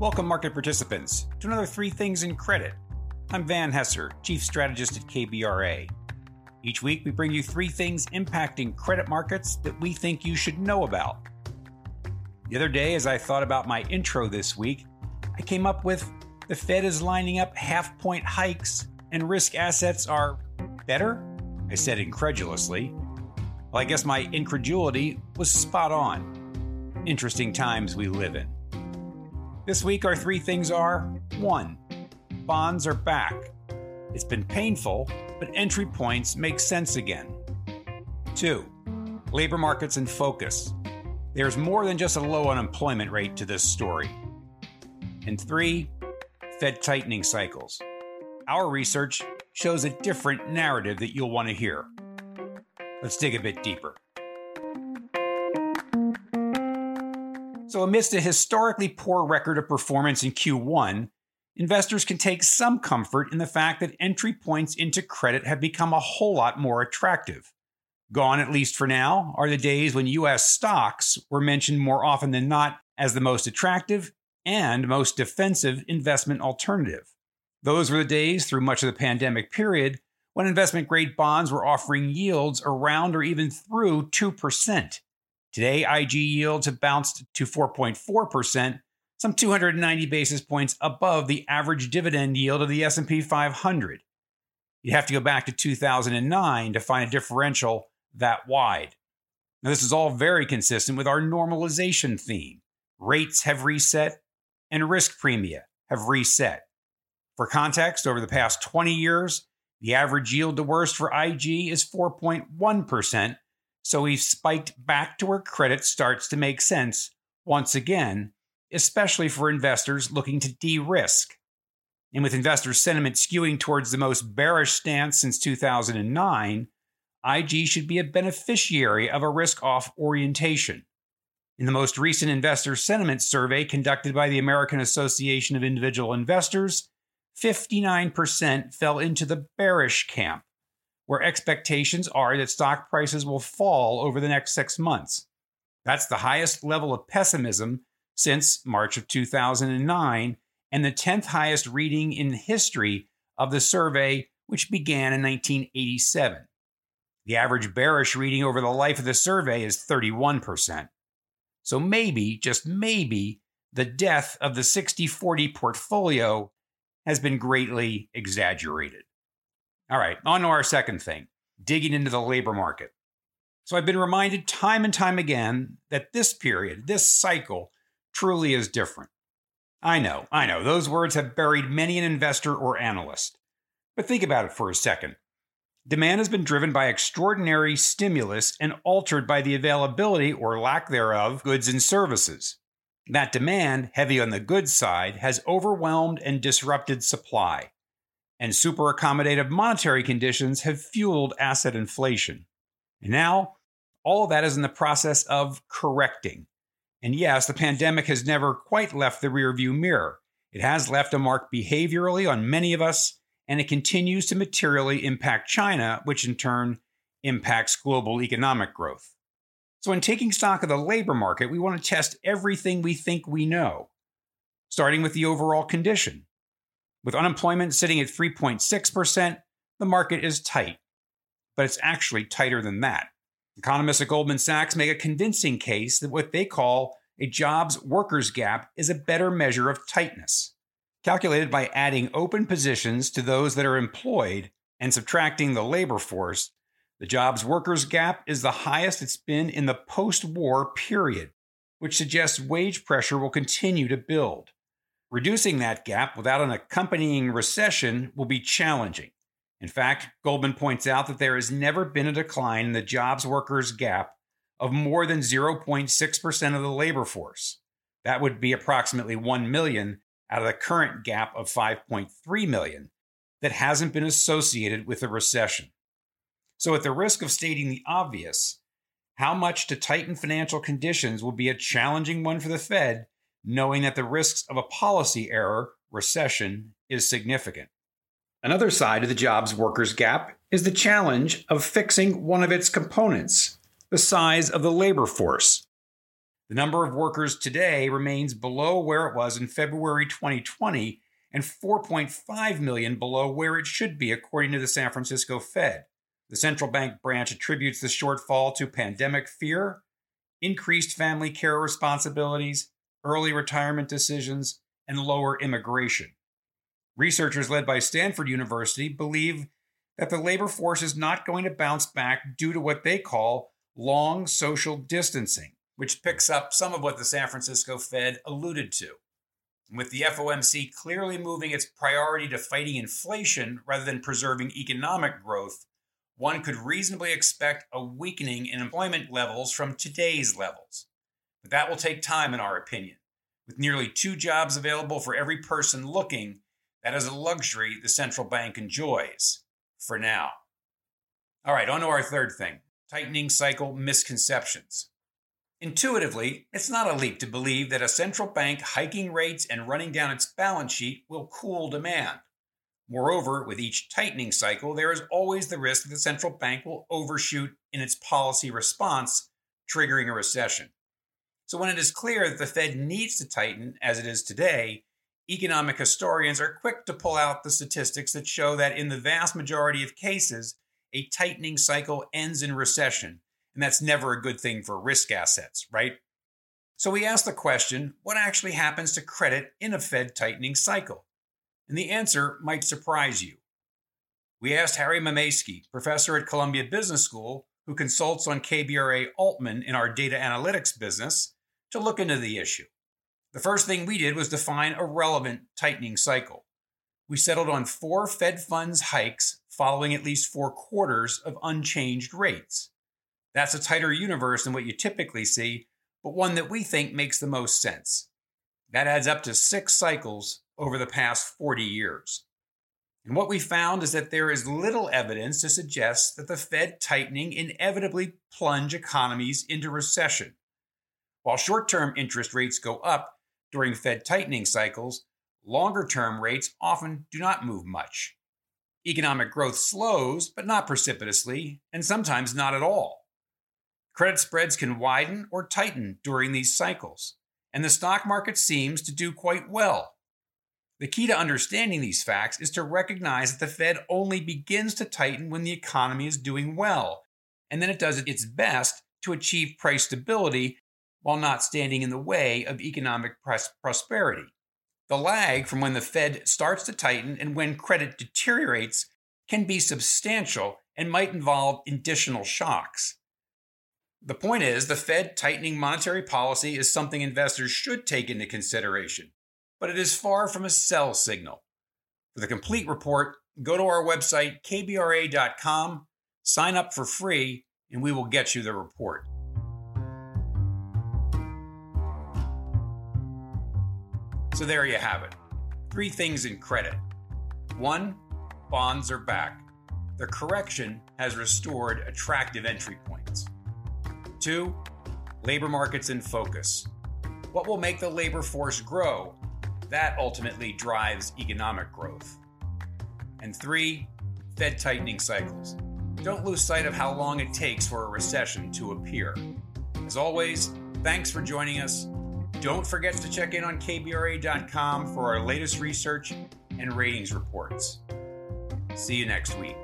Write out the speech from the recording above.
Welcome, market participants, to another Three Things in Credit. I'm Van Hesser, Chief Strategist at KBRA. Each week, we bring you three things impacting credit markets that we think you should know about. The other day, as I thought about my intro this week, I came up with the Fed is lining up half point hikes and risk assets are better? I said incredulously. Well, I guess my incredulity was spot on. Interesting times we live in. This week, our three things are 1. Bonds are back. It's been painful, but entry points make sense again. 2. Labor markets in focus. There's more than just a low unemployment rate to this story. And 3. Fed tightening cycles. Our research shows a different narrative that you'll want to hear. Let's dig a bit deeper. So, amidst a historically poor record of performance in Q1, investors can take some comfort in the fact that entry points into credit have become a whole lot more attractive. Gone, at least for now, are the days when US stocks were mentioned more often than not as the most attractive and most defensive investment alternative. Those were the days through much of the pandemic period when investment grade bonds were offering yields around or even through 2%. Today, IG yields have bounced to 4.4%, some 290 basis points above the average dividend yield of the S&P 500. You'd have to go back to 2009 to find a differential that wide. Now, this is all very consistent with our normalization theme. Rates have reset and risk premia have reset. For context, over the past 20 years, the average yield to worst for IG is 4.1%, so we've spiked back to where credit starts to make sense once again, especially for investors looking to de risk. And with investor sentiment skewing towards the most bearish stance since 2009, IG should be a beneficiary of a risk off orientation. In the most recent investor sentiment survey conducted by the American Association of Individual Investors, 59% fell into the bearish camp, where expectations are that stock prices will fall over the next six months. That's the highest level of pessimism since March of 2009 and the 10th highest reading in history of the survey, which began in 1987. The average bearish reading over the life of the survey is 31%. So maybe, just maybe, the death of the 60 40 portfolio has been greatly exaggerated. All right, on to our second thing digging into the labor market. So I've been reminded time and time again that this period, this cycle, truly is different. I know, I know, those words have buried many an investor or analyst. But think about it for a second. Demand has been driven by extraordinary stimulus and altered by the availability or lack thereof goods and services. That demand, heavy on the goods side, has overwhelmed and disrupted supply and super accommodative monetary conditions have fueled asset inflation. And now, all of that is in the process of correcting. And yes, the pandemic has never quite left the rearview mirror. It has left a mark behaviorally on many of us, and it continues to materially impact China, which in turn impacts global economic growth. So, in taking stock of the labor market, we want to test everything we think we know, starting with the overall condition. With unemployment sitting at 3.6%, the market is tight. But it's actually tighter than that. Economists at Goldman Sachs make a convincing case that what they call a jobs workers gap is a better measure of tightness. Calculated by adding open positions to those that are employed and subtracting the labor force, the jobs workers gap is the highest it's been in the post war period, which suggests wage pressure will continue to build. Reducing that gap without an accompanying recession will be challenging. In fact, Goldman points out that there has never been a decline in the jobs workers gap of more than 0.6% of the labor force. That would be approximately 1 million out of the current gap of 5.3 million that hasn't been associated with a recession. So, at the risk of stating the obvious, how much to tighten financial conditions will be a challenging one for the Fed knowing that the risks of a policy error, recession, is significant. Another side of the jobs workers gap is the challenge of fixing one of its components, the size of the labor force. The number of workers today remains below where it was in February 2020 and 4.5 million below where it should be, according to the San Francisco Fed. The central bank branch attributes the shortfall to pandemic fear, increased family care responsibilities, early retirement decisions, and lower immigration. Researchers led by Stanford University believe that the labor force is not going to bounce back due to what they call long social distancing, which picks up some of what the San Francisco Fed alluded to. With the FOMC clearly moving its priority to fighting inflation rather than preserving economic growth, one could reasonably expect a weakening in employment levels from today's levels. But that will take time, in our opinion. With nearly two jobs available for every person looking, that is a luxury the central bank enjoys for now. All right, on to our third thing tightening cycle misconceptions. Intuitively, it's not a leap to believe that a central bank hiking rates and running down its balance sheet will cool demand. Moreover, with each tightening cycle, there is always the risk that the central bank will overshoot in its policy response, triggering a recession. So, when it is clear that the Fed needs to tighten, as it is today, economic historians are quick to pull out the statistics that show that in the vast majority of cases, a tightening cycle ends in recession. And that's never a good thing for risk assets, right? So we ask the question what actually happens to credit in a Fed tightening cycle? And the answer might surprise you. We asked Harry Mamaysky, professor at Columbia Business School, who consults on KBRA Altman in our data analytics business, to look into the issue. The first thing we did was define a relevant tightening cycle. We settled on four Fed funds hikes following at least four quarters of unchanged rates. That's a tighter universe than what you typically see, but one that we think makes the most sense. That adds up to six cycles over the past 40 years. And what we found is that there is little evidence to suggest that the Fed tightening inevitably plunge economies into recession. While short term interest rates go up during Fed tightening cycles, longer term rates often do not move much. Economic growth slows, but not precipitously, and sometimes not at all. Credit spreads can widen or tighten during these cycles, and the stock market seems to do quite well the key to understanding these facts is to recognize that the Fed only begins to tighten when the economy is doing well, and then it does its best to achieve price stability while not standing in the way of economic prosperity. The lag from when the Fed starts to tighten and when credit deteriorates can be substantial and might involve additional shocks. The point is, the Fed tightening monetary policy is something investors should take into consideration but it is far from a sell signal. For the complete report, go to our website, kbra.com, sign up for free, and we will get you the report. So there you have it. Three things in credit. One, bonds are back. The correction has restored attractive entry points. Two, labor markets in focus. What will make the labor force grow that ultimately drives economic growth. And three, Fed tightening cycles. Don't lose sight of how long it takes for a recession to appear. As always, thanks for joining us. Don't forget to check in on KBRA.com for our latest research and ratings reports. See you next week.